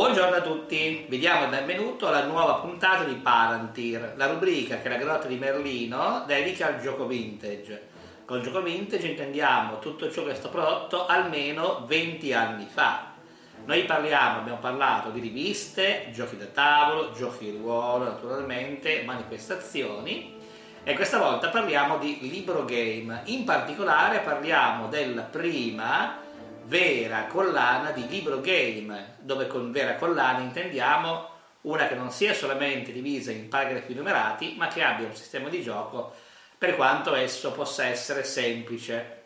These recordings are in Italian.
Buongiorno a tutti, vi diamo il benvenuto alla nuova puntata di Palantir, la rubrica che la grotta di Merlino dedica al gioco vintage. Con gioco vintage intendiamo tutto ciò che è stato prodotto almeno 20 anni fa. Noi parliamo, abbiamo parlato di riviste, giochi da tavolo, giochi di ruolo, naturalmente, manifestazioni e questa volta parliamo di libro game. In particolare parliamo della prima vera collana di libro game, dove con vera collana intendiamo una che non sia solamente divisa in paragrafi numerati, ma che abbia un sistema di gioco per quanto esso possa essere semplice.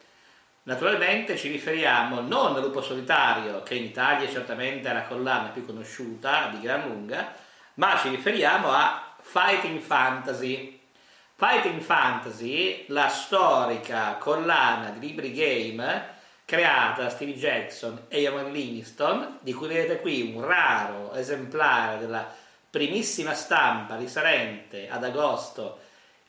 Naturalmente ci riferiamo non al lupo solitario, che in Italia certamente è la collana più conosciuta di gran lunga, ma ci riferiamo a Fighting Fantasy. Fighting Fantasy, la storica collana di libri game creata da Steve Jackson e Ian Livingston, di cui vedete qui un raro esemplare della primissima stampa risalente ad agosto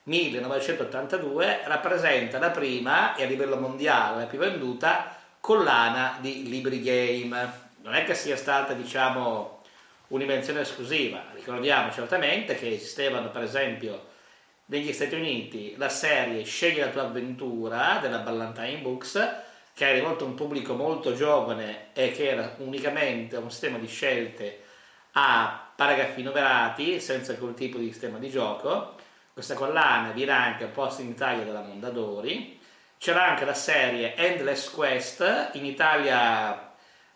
1982, rappresenta la prima e a livello mondiale la più venduta collana di libri game. Non è che sia stata, diciamo, un'invenzione esclusiva, ricordiamo certamente che esistevano per esempio negli Stati Uniti la serie Scegli la tua avventura della Ballantine Books che era rivolto a un pubblico molto giovane e che era unicamente un sistema di scelte a paragrafi numerati senza alcun tipo di sistema di gioco. Questa collana viene anche posta in Italia dalla Mondadori. C'era anche la serie Endless Quest, in Italia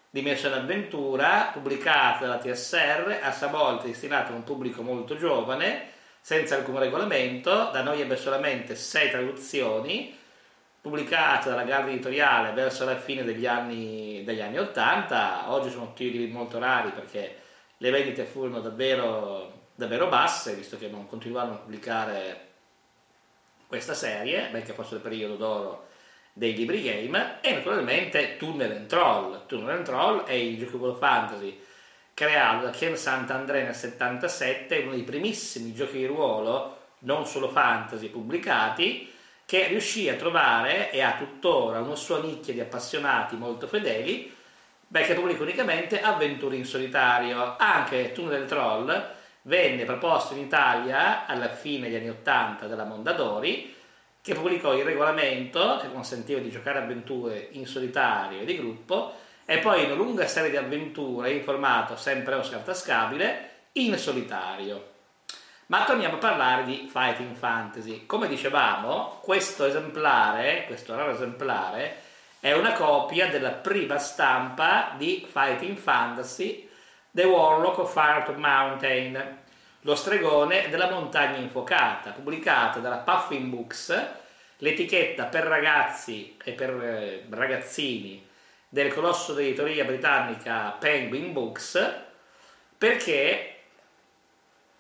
Dimensione Avventura, pubblicata dalla TSR, a sua volta destinata a un pubblico molto giovane, senza alcun regolamento. Da noi ebbe solamente sei traduzioni pubblicata dalla Garda Editoriale verso la fine degli anni, degli anni 80, oggi sono titoli molto rari perché le vendite furono davvero, davvero basse, visto che non continuarono a pubblicare questa serie, benché fosse il periodo d'oro dei libri game, e naturalmente Tunnel and Troll. Tunnel and Troll è il gioco fantasy creato da Ken Sant'Andrea nel 77, uno dei primissimi giochi di ruolo, non solo fantasy, pubblicati, che riuscì a trovare e ha tuttora una sua nicchia di appassionati molto fedeli, beh, che pubblica unicamente avventure in solitario. Anche Tunnel del Troll venne proposto in Italia alla fine degli anni Ottanta dalla Mondadori, che pubblicò il regolamento che consentiva di giocare avventure in solitario e di gruppo, e poi una lunga serie di avventure in formato sempre o scartascabile in solitario. Ma torniamo a parlare di Fighting Fantasy. Come dicevamo, questo esemplare, questo raro esemplare, è una copia della prima stampa di Fighting Fantasy The Warlock of Fire Mountain, lo stregone della montagna infuocata, pubblicata dalla Puffin Books, l'etichetta per ragazzi e per eh, ragazzini del colosso d'editoria britannica Penguin Books, perché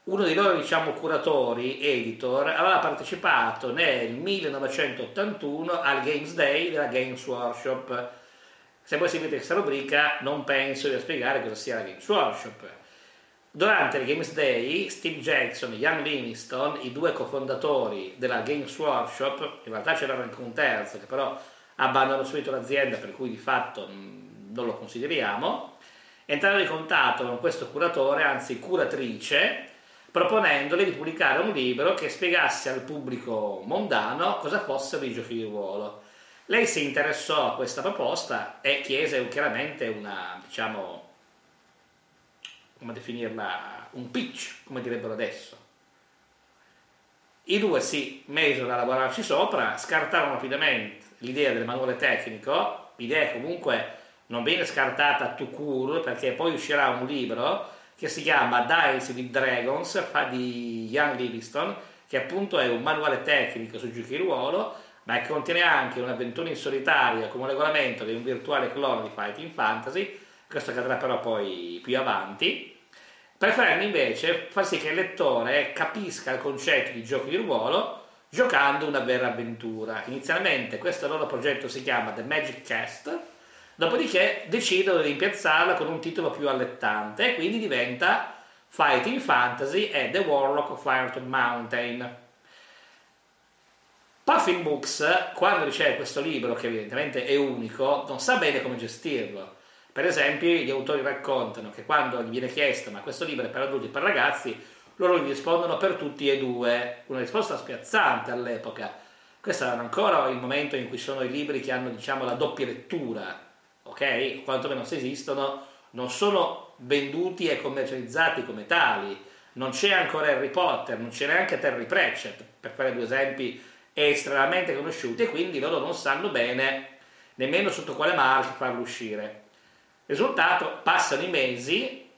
uno dei loro diciamo, curatori, editor, aveva partecipato nel 1981 al Games Day della Games Workshop. Se voi seguite questa rubrica non penso di spiegare cosa sia la Games Workshop. Durante il Games Day, Steve Jackson e Ian Livingston, i due cofondatori della Games Workshop, in realtà c'era anche un terzo che però abbandonò subito l'azienda per cui di fatto non lo consideriamo, entrarono in contatto con questo curatore, anzi curatrice, proponendole di pubblicare un libro che spiegasse al pubblico mondano cosa fossero i giochi di ruolo. Lei si interessò a questa proposta e chiese chiaramente una, diciamo, come definirla, un pitch, come direbbero adesso. I due si mesero a lavorarci sopra, scartarono rapidamente l'idea del manuale tecnico, l'idea comunque non viene scartata to cure perché poi uscirà un libro che si chiama Dice with Dragons di Ian Livingston, che appunto è un manuale tecnico su giochi di ruolo, ma che contiene anche un'avventura in solitaria come regolamento di un virtuale clone di Fighting Fantasy, questo accadrà però poi più avanti, preferendo invece far sì che il lettore capisca il concetto di giochi di ruolo giocando una vera avventura. Inizialmente questo loro progetto si chiama The Magic Cast, Dopodiché decidono di rimpiazzarla con un titolo più allettante e quindi diventa Fighting Fantasy e The Warlock of Iron Mountain. Puffin Books, quando riceve questo libro, che evidentemente è unico, non sa bene come gestirlo, Per esempio, gli autori raccontano che quando gli viene chiesto ma questo libro è per adulti o per ragazzi, loro gli rispondono per tutti e due. Una risposta spiazzante all'epoca. Questo era ancora il momento in cui sono i libri che hanno, diciamo, la doppia lettura, ok? Quantomeno se esistono, non sono venduti e commercializzati come tali. Non c'è ancora Harry Potter, non c'è neanche Terry Pratchett, per fare due esempi estremamente conosciuti, e quindi loro non sanno bene nemmeno sotto quale marchio farlo uscire. Risultato, passano i mesi,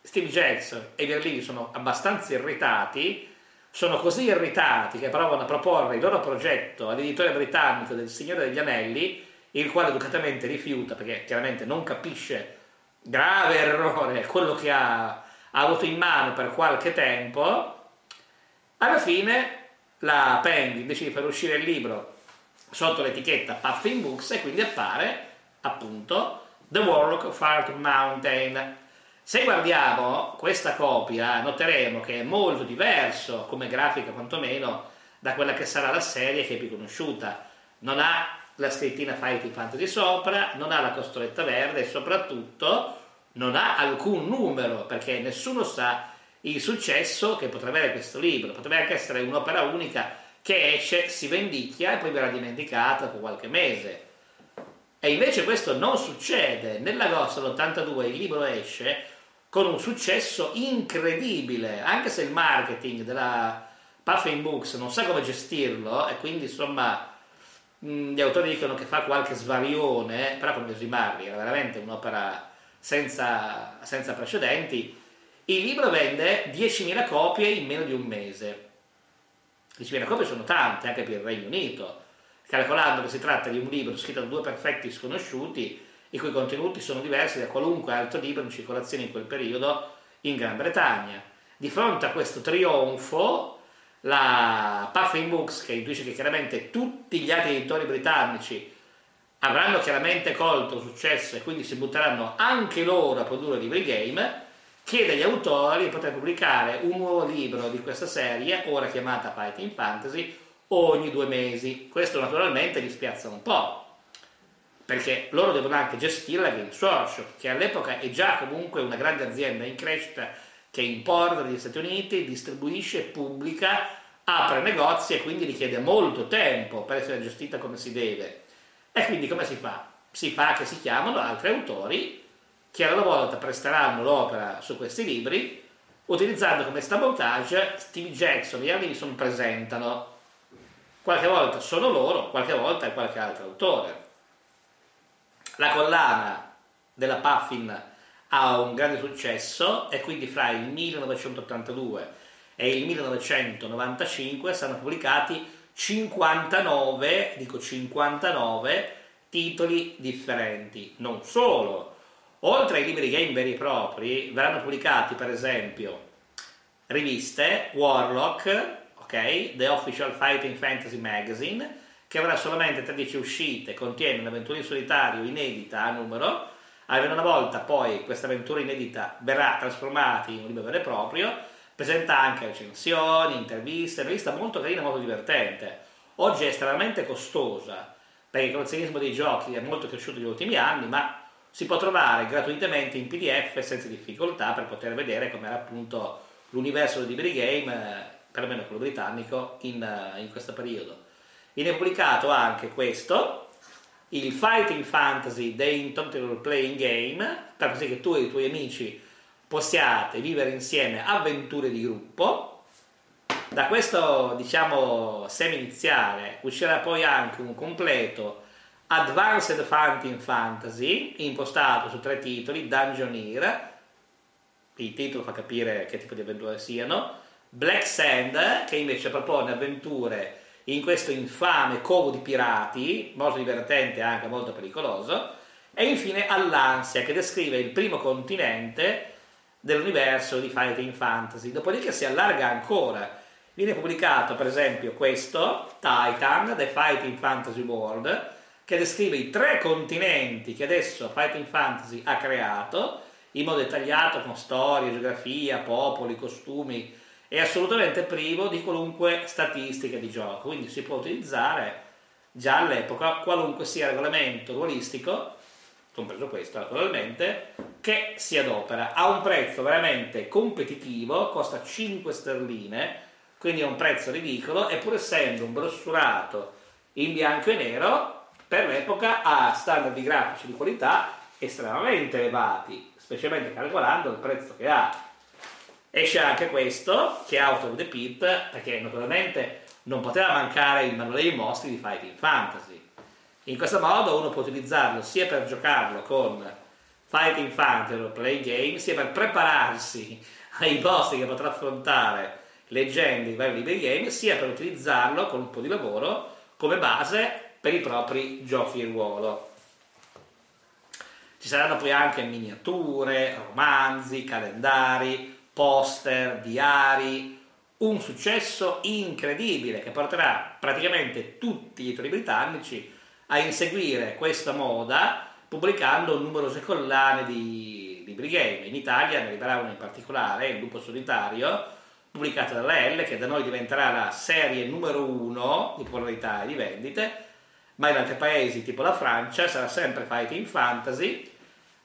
Steve Jackson e Berlini sono abbastanza irritati, sono così irritati che provano a proporre il loro progetto all'editore britannico del Signore degli Anelli, il quale educatamente rifiuta perché chiaramente non capisce grave errore quello che ha, ha avuto in mano per qualche tempo. Alla fine la Penguin decide di far uscire il libro sotto l'etichetta Puffin Books e quindi appare appunto The Warlock of Arthur Mountain. Se guardiamo questa copia noteremo che è molto diverso come grafica quantomeno da quella che sarà la serie che è più conosciuta. Non ha la scrittina Fighting Fantasy sopra, non ha la costoletta verde e soprattutto non ha alcun numero perché nessuno sa il successo che potrebbe avere questo libro. Potrebbe anche essere un'opera unica che esce, si vendicchia e poi verrà dimenticata dopo qualche mese. E invece questo non succede. Nell'agosto dell'82 il libro esce con un successo incredibile, anche se il marketing della Puffin Books non sa come gestirlo e quindi insomma gli autori dicono che fa qualche svarione, però come Simarri era veramente un'opera senza, senza precedenti, il libro vende 10.000 copie in meno di un mese. 10.000 copie sono tante anche per il Regno Unito, calcolando che si tratta di un libro scritto da due perfetti sconosciuti, i cui contenuti sono diversi da qualunque altro libro in circolazione in quel periodo in Gran Bretagna. Di fronte a questo trionfo, la Puffin Books, che intuisce che chiaramente tutti gli altri editori britannici avranno chiaramente colto successo e quindi si butteranno anche loro a produrre libri game, chiede agli autori di poter pubblicare un nuovo libro di questa serie, ora chiamata Fighting Fantasy, ogni due mesi. Questo naturalmente li spiazza un po', perché loro devono anche gestire la Games Workshop, che all'epoca è già comunque una grande azienda in crescita che importa dagli Stati Uniti, distribuisce, pubblica, apre negozi e quindi richiede molto tempo per essere gestita come si deve. E quindi come si fa? Si fa che si chiamano altri autori che a loro volta presteranno l'opera su questi libri, utilizzando come stamontage Steve Jackson e Allison presentano. Qualche volta sono loro, qualche volta è qualche altro autore. La collana della Puffin ha un grande successo e quindi fra il 1982 e il 1995 saranno pubblicati 59, dico 59, titoli differenti. Non solo, Oltre ai libri game veri e propri, verranno pubblicati per esempio riviste, Warlock, ok, The Official Fighting Fantasy Magazine, che avrà solamente 13 uscite, contiene un'avventura in solitario inedita a numero, almeno una volta poi questa avventura inedita verrà trasformata in un libro vero e proprio, presenta anche recensioni, interviste, una rivista molto carina, molto divertente. Oggi è estremamente costosa, perché il collezionismo dei giochi è molto cresciuto negli ultimi anni, ma si può trovare gratuitamente in PDF senza difficoltà per poter vedere com'era appunto l'universo del libri game, perlomeno quello britannico, in, eh, in questo periodo. Viene pubblicato anche questo, il Fighting Fantasy The Intolerable Playing Game, per così che tu e i tuoi amici possiate vivere insieme avventure di gruppo. Da questo, diciamo, semi iniziale uscirà poi anche un completo Advanced Fighting Fantasy, impostato su tre titoli, Dungeoneer, il titolo fa capire che tipo di avventure siano, Black Sand, che invece propone avventure in questo infame covo di pirati, molto divertente e anche molto pericoloso, e infine All'Ansia, che descrive il primo continente dell'universo di Fighting Fantasy. Dopodiché si allarga ancora. Viene pubblicato, per esempio, questo, Titan, The Fighting Fantasy World, che descrive i tre continenti che adesso Fighting Fantasy ha creato in modo dettagliato con storia, geografia, popoli, costumi è assolutamente privo di qualunque statistica di gioco, quindi si può utilizzare già all'epoca qualunque sia il regolamento ruolistico compreso questo naturalmente, che si adopera a un prezzo veramente competitivo, costa 5 sterline, quindi è un prezzo ridicolo, e essendo un brossurato in bianco e nero, per l'epoca ha standard di grafici di qualità estremamente elevati, specialmente calcolando il prezzo che ha. Esce anche questo, che è Out of the Pit, perché naturalmente non poteva mancare il manuale dei mostri di Fighting Fantasy. In questo modo uno può utilizzarlo sia per giocarlo con Fighting Fantasy o Play Game, sia per prepararsi ai boss che potrà affrontare leggende in vari libri game, sia per utilizzarlo con un po' di lavoro come base per i propri giochi di ruolo. Ci saranno poi anche miniature, romanzi, calendari, poster, diari, un successo incredibile che porterà praticamente tutti gli editori britannici a inseguire questa moda pubblicando numerose collane di libri game. In Italia ne arriverà una in particolare, Il lupo solitario, pubblicata dalla L, che da noi diventerà la serie numero uno di popolarità e di vendite, ma in altri paesi tipo la Francia sarà sempre Fighting Fantasy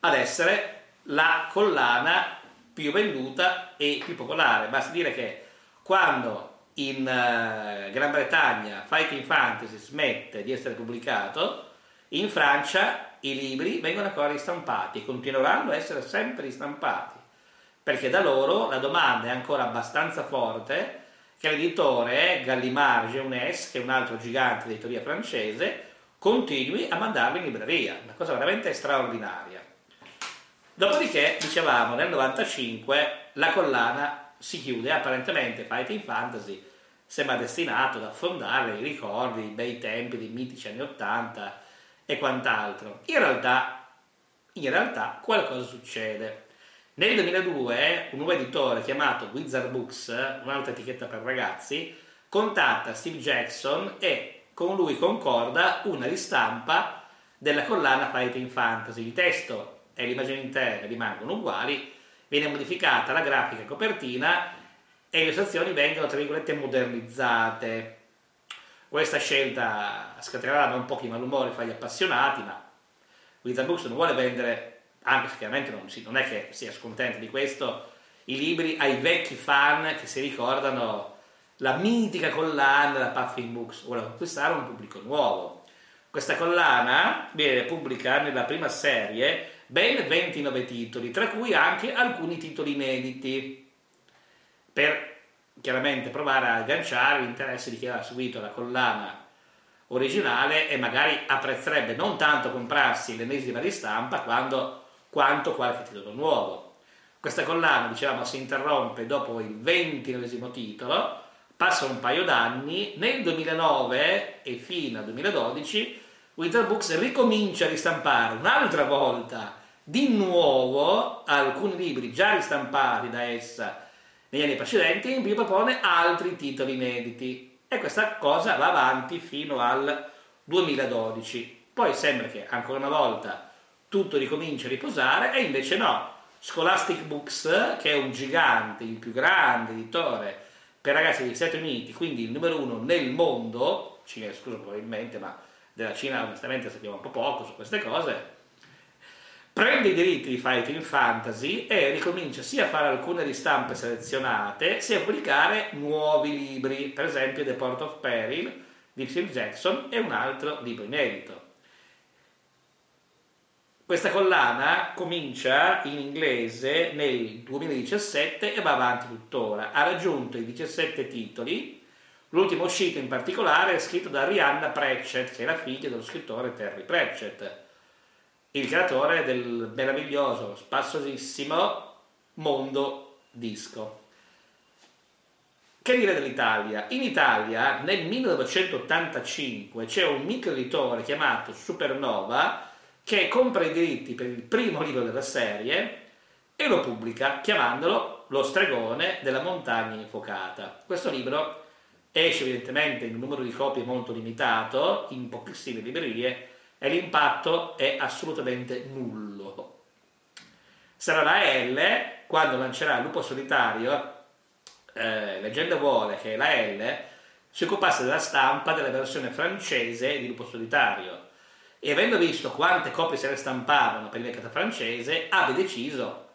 ad essere la collana più venduta e più popolare. Basta dire che quando in uh, Gran Bretagna Fighting Fantasy smette di essere pubblicato, in Francia i libri vengono ancora ristampati e continueranno a essere sempre ristampati, perché da loro la domanda è ancora abbastanza forte che l'editore Gallimard Jeunesse, che è un altro gigante di editoria francese, continui a mandarli in libreria, una cosa veramente straordinaria. Dopodiché, dicevamo, nel 95 la collana si chiude apparentemente Fighting Fantasy sembra destinato ad affondare i ricordi, i bei tempi dei mitici anni 80 e quant'altro. In realtà, in realtà qualcosa succede. Nel 2002 un nuovo editore chiamato Wizard Books, un'altra etichetta per ragazzi, contatta Steve Jackson e con lui concorda una ristampa della collana Fighting Fantasy. Il testo e l'immagine interna rimangono uguali, viene modificata la grafica copertina e le illustrazioni vengono, tra virgolette, modernizzate. Questa scelta scatenerà un po' di malumore fra gli appassionati, ma Wizard Books non vuole vendere, anche se chiaramente non, si, non è che sia scontento di questo, i libri ai vecchi fan che si ricordano la mitica collana della Puffin Books, vuole conquistare un pubblico nuovo. Questa collana viene pubblicata nella prima serie ben 29 titoli, tra cui anche alcuni titoli inediti, per chiaramente provare a agganciare l'interesse di chi aveva seguito la collana originale e magari apprezzerebbe non tanto comprarsi l'ennesima ristampa quando, quanto qualche titolo nuovo. Questa collana, dicevamo, si interrompe dopo il 29 titolo, passa un paio d'anni, nel 2009 e fino al 2012 Winter Books ricomincia a ristampare un'altra volta di nuovo alcuni libri già ristampati da essa negli anni precedenti e in più propone altri titoli inediti. E questa cosa va avanti fino al 2012 poi sembra che ancora una volta tutto ricomincia a riposare e invece no. Scholastic Books che è un gigante, il più grande editore per ragazzi degli Stati Uniti quindi il numero uno nel mondo Cina escluso probabilmente ma della Cina onestamente sappiamo un po' poco su queste cose, prende i diritti di Fighting Fantasy e ricomincia sia a fare alcune ristampe selezionate, sia a pubblicare nuovi libri, per esempio The Port of Peril di Phil Jackson e un altro libro inedito. Questa collana comincia in inglese nel 2017 e va avanti tuttora. Ha raggiunto i 17 titoli L'ultimo uscito in particolare è scritto da Rihanna Pratchett, che è la figlia dello scrittore Terry Pratchett, il creatore del meraviglioso, spassosissimo mondo disco. Che dire dell'Italia? In Italia nel 1985 c'è un microeditore chiamato Supernova che compra i diritti per il primo libro della serie e lo pubblica chiamandolo Lo stregone della montagna infuocata. Questo libro esce evidentemente in un numero di copie molto limitato, in pochissime librerie, e l'impatto è assolutamente nullo. Sarà la L, quando lancerà Lupo Solitario, eh, leggenda vuole che la L si occupasse della stampa della versione francese di Lupo Solitario. e avendo visto quante copie se ne stampavano per il mercato francese, abbia deciso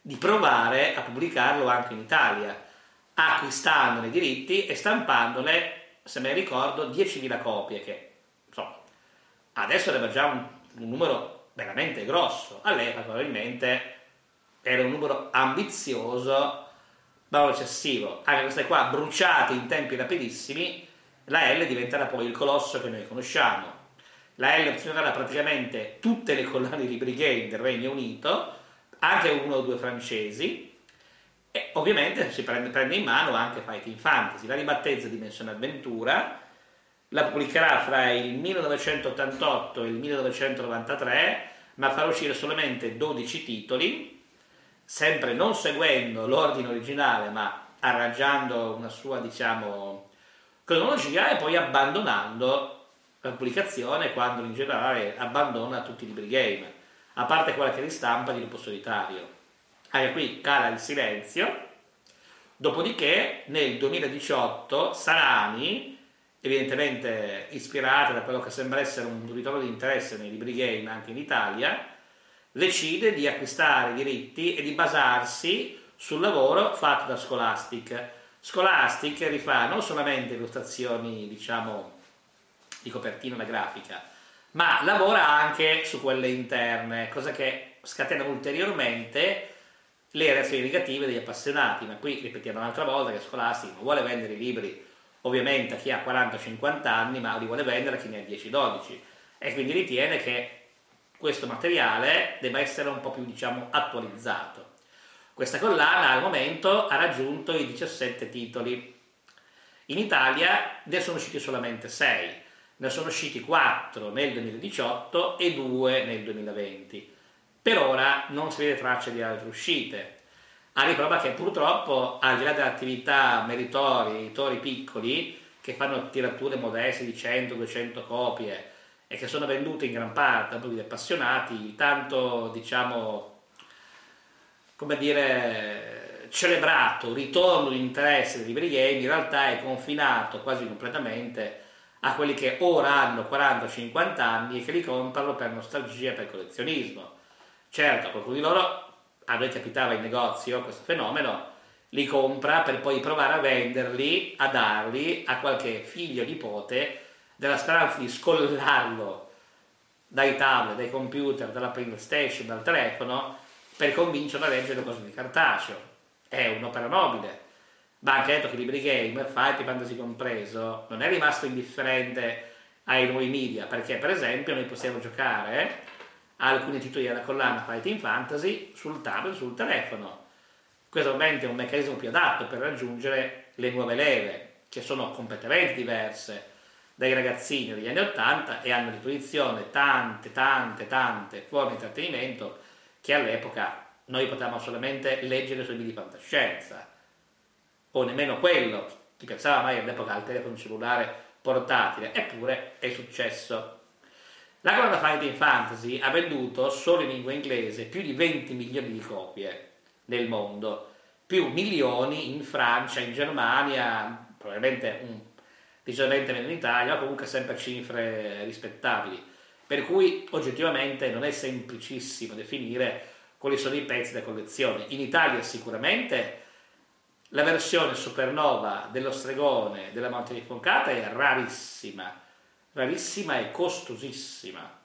di provare a pubblicarlo anche in Italia, acquistandone i diritti e stampandone, se me ne ricordo, 10.000 copie, che adesso aveva già un, un numero veramente grosso, all'epoca probabilmente era un numero ambizioso, ma eccessivo. Anche queste qua bruciate in tempi rapidissimi, la L diventerà poi il colosso che noi conosciamo. La L opzionerà praticamente tutte le collane di Brigade del Regno Unito, anche uno o due francesi, e ovviamente si prende, prende in mano anche Fighting Fantasy. La ribattezza Dimensione Avventura, la pubblicherà fra il 1988 e il 1993, ma farà uscire solamente 12 titoli, sempre non seguendo l'ordine originale, ma arrangiando una sua, diciamo, cronologia e poi abbandonando la pubblicazione quando in generale abbandona tutti i libri game, a parte quella che ristampa di lupo solitario. Anche qui cala il silenzio, dopodiché nel 2018 Sarani, evidentemente ispirata da quello che sembra essere un ritorno di interesse nei libri game anche in Italia, decide di acquistare i diritti e di basarsi sul lavoro fatto da Scholastic. Scholastic rifà non solamente illustrazioni, diciamo, di copertina una grafica, ma lavora anche su quelle interne, cosa che scatena ulteriormente le reazioni negative degli appassionati. Ma qui ripetiamo un'altra volta che Scholastic non vuole vendere i libri ovviamente chi ha 40-50 anni, ma li vuole vendere a chi ne ha 10-12 e quindi ritiene che questo materiale debba essere un po' più diciamo attualizzato. Questa collana al momento ha raggiunto i 17 titoli. In Italia ne sono usciti solamente 6 ne sono usciti 4 nel 2018 e 2 nel 2020. Per ora non si vede traccia di altre uscite, a riprova che purtroppo, al di là dell'attività meritoria, editori piccoli, che fanno tirature modeste di 100-200 copie e che sono vendute in gran parte da appassionati, tanto diciamo, come dire, celebrato ritorno di interesse dei libri game in realtà è confinato quasi completamente a quelli che ora hanno 40-50 anni e che li comprano per nostalgia per collezionismo. Certo, qualcuno di loro, a noi capitava in negozio questo fenomeno, li compra per poi provare a venderli, a darli a qualche figlio o nipote della speranza di scollarlo dai tablet, dai computer, dalla PlayStation, dal telefono per convincerlo a leggere cose di cartaceo. È un'opera nobile ma anche detto che Libri Game, Fight Fantasy compreso, non è rimasto indifferente ai nuovi media, perché per esempio noi possiamo giocare alcuni titoli della collana Fighting Fantasy sul tablet, sul telefono. Questo ovviamente è un meccanismo più adatto per raggiungere le nuove leve, che sono completamente diverse dai ragazzini degli anni Ottanta e hanno a disposizione tante, tante, tante forme di intrattenimento che all'epoca noi potevamo solamente leggere sui libri di fantascienza o nemmeno quello, chi pensava mai all'epoca al telefono cellulare portatile, eppure è successo. La Grande Fighting Fantasy ha venduto solo in lingua inglese più di 20 milioni di copie nel mondo, più milioni in Francia, in Germania, probabilmente un, decisamente meno in Italia, comunque sempre cifre rispettabili. Per cui oggettivamente non è semplicissimo definire quali sono i pezzi da collezione. In Italia sicuramente la versione supernova dello stregone della Monte di Foncata è rarissima, rarissima e costosissima.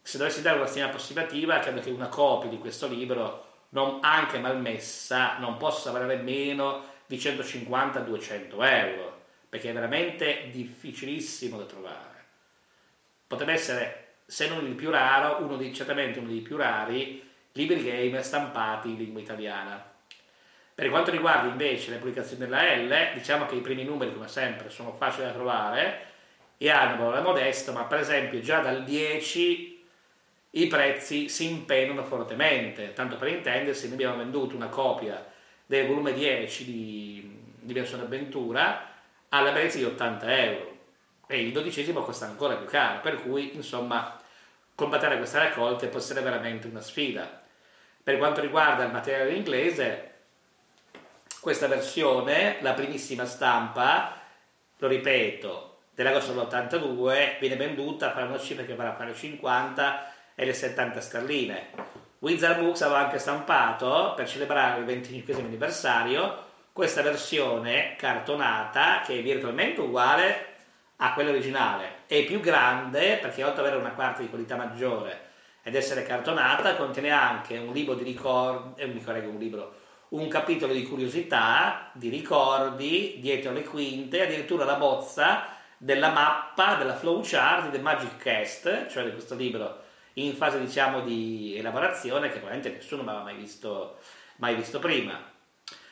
Se dovessi dare una stima approssimativa, credo che una copia di questo libro, non, anche malmessa, non possa valere meno di 150-200 euro, perché è veramente difficilissimo da trovare. Potrebbe essere, se non il più raro, uno di, certamente uno dei più rari libri game stampati in lingua italiana. Per quanto riguarda invece le pubblicazioni della L, diciamo che i primi numeri, come sempre, sono facili da trovare e hanno un valore modesto, ma per esempio già dal 10 i prezzi si impennono fortemente. Tanto per intendersi, noi abbiamo venduto una copia del volume 10 di, di versione avventura alla prezzo di 80 euro e il dodicesimo costa ancora più caro, per cui insomma combattere queste raccolte può essere veramente una sfida. Per quanto riguarda il materiale inglese, questa versione, la primissima stampa, lo ripeto, dell'agosto dell'82 viene venduta fra una cifra che va fra le 50 e le 70 sterline. Wizard Books aveva anche stampato, per celebrare il 25 anniversario, questa versione cartonata che è virtualmente uguale a quella originale. È più grande perché oltre ad avere una parte di qualità maggiore ed essere cartonata, contiene anche un libro di ricordi, eh, un libro, un capitolo di curiosità, di ricordi, dietro le quinte, addirittura la bozza della mappa, della flowchart del Magic Cast, cioè di questo libro in fase diciamo di elaborazione che probabilmente nessuno aveva mai visto, mai visto prima.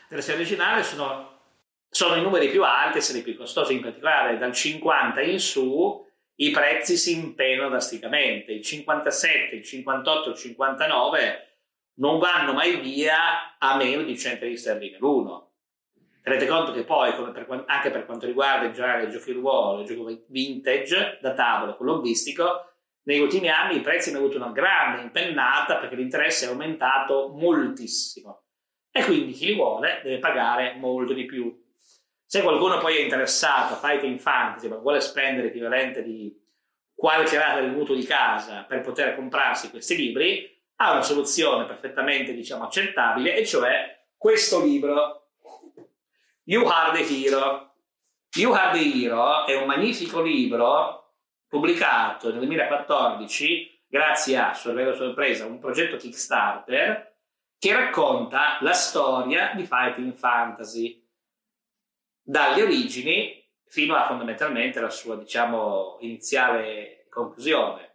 Nella serie originale sono, sono i numeri più alti, essere più costosi, in particolare dal 50 in su i prezzi si impenano drasticamente. Il 57, il 58, il 59 non vanno mai via a meno di 100 di sterline l'uno. Tenete conto che poi, per, anche per quanto riguarda in generale i giochi ruolo, il gioco vintage da tavolo, quello hobbistico, negli ultimi anni i prezzi hanno avuto una grande impennata perché l'interesse è aumentato moltissimo e quindi chi li vuole deve pagare molto di più. Se qualcuno poi è interessato a Fighting Fantasy ma vuole spendere l'equivalente di qualche rata del mutuo di casa per poter comprarsi questi libri, ha una soluzione perfettamente diciamo, accettabile e cioè questo libro You Are the Hero. You Are the Hero è un magnifico libro pubblicato nel 2014 grazie a, sorveglio sorpresa, un progetto Kickstarter che racconta la storia di Fighting Fantasy dalle origini fino a fondamentalmente la sua, diciamo, iniziale conclusione.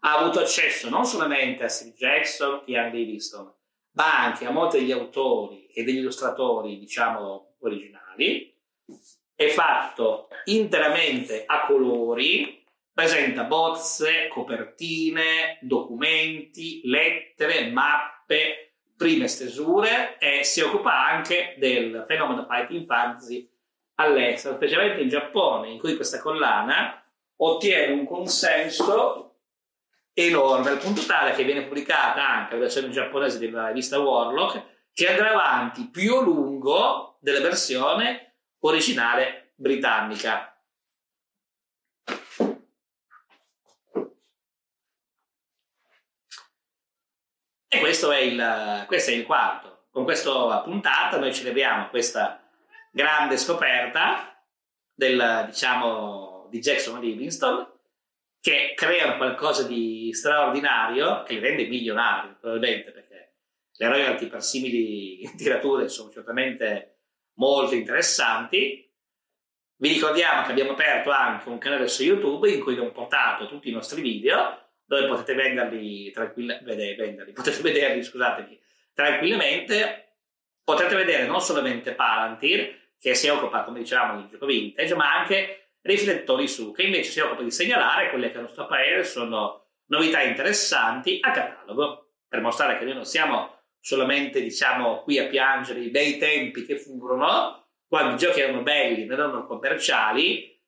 Ha avuto accesso non solamente a Steve Jackson e a Andy Daviston, ma anche a molti degli autori e degli illustratori, diciamo, originali. È fatto interamente a colori, presenta bozze, copertine, documenti, lettere, mappe, prime stesure e si occupa anche del fenomeno fighting fantasy all'estero, specialmente in Giappone, in cui questa collana ottiene un consenso enorme, al punto tale che viene pubblicata anche la versione giapponese della rivista Warlock, che andrà avanti più a lungo della versione originale britannica. E questo è il, questo è il quarto. Con questa puntata noi celebriamo questa grande scoperta del, diciamo, di Jackson Livingston che creano qualcosa di straordinario che li rende milionari probabilmente perché le royalty per simili tirature sono certamente molto interessanti. Vi ricordiamo che abbiamo aperto anche un canale su YouTube in cui abbiamo portato tutti i nostri video dove potete venderli, tranquilla- venderli, potete vederli scusatemi, tranquillamente. Potete vedere non solamente Palantir che si occupa, come dicevamo, di gioco vintage, ma anche riflettori su, che invece si occupa di segnalare quelle che a nostro parere sono novità interessanti a catalogo, per mostrare che noi non siamo solamente, diciamo, qui a piangere i bei tempi che furono, quando i giochi erano belli, non erano commerciali,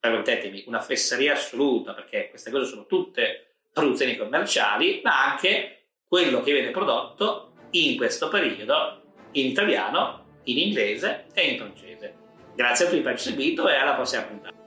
permettetemi, una fesseria assoluta, perché queste cose sono tutte produzioni commerciali, ma anche quello che viene prodotto in questo periodo in italiano in inglese e in francese. Grazie a tutti per aver seguito e alla prossima puntata.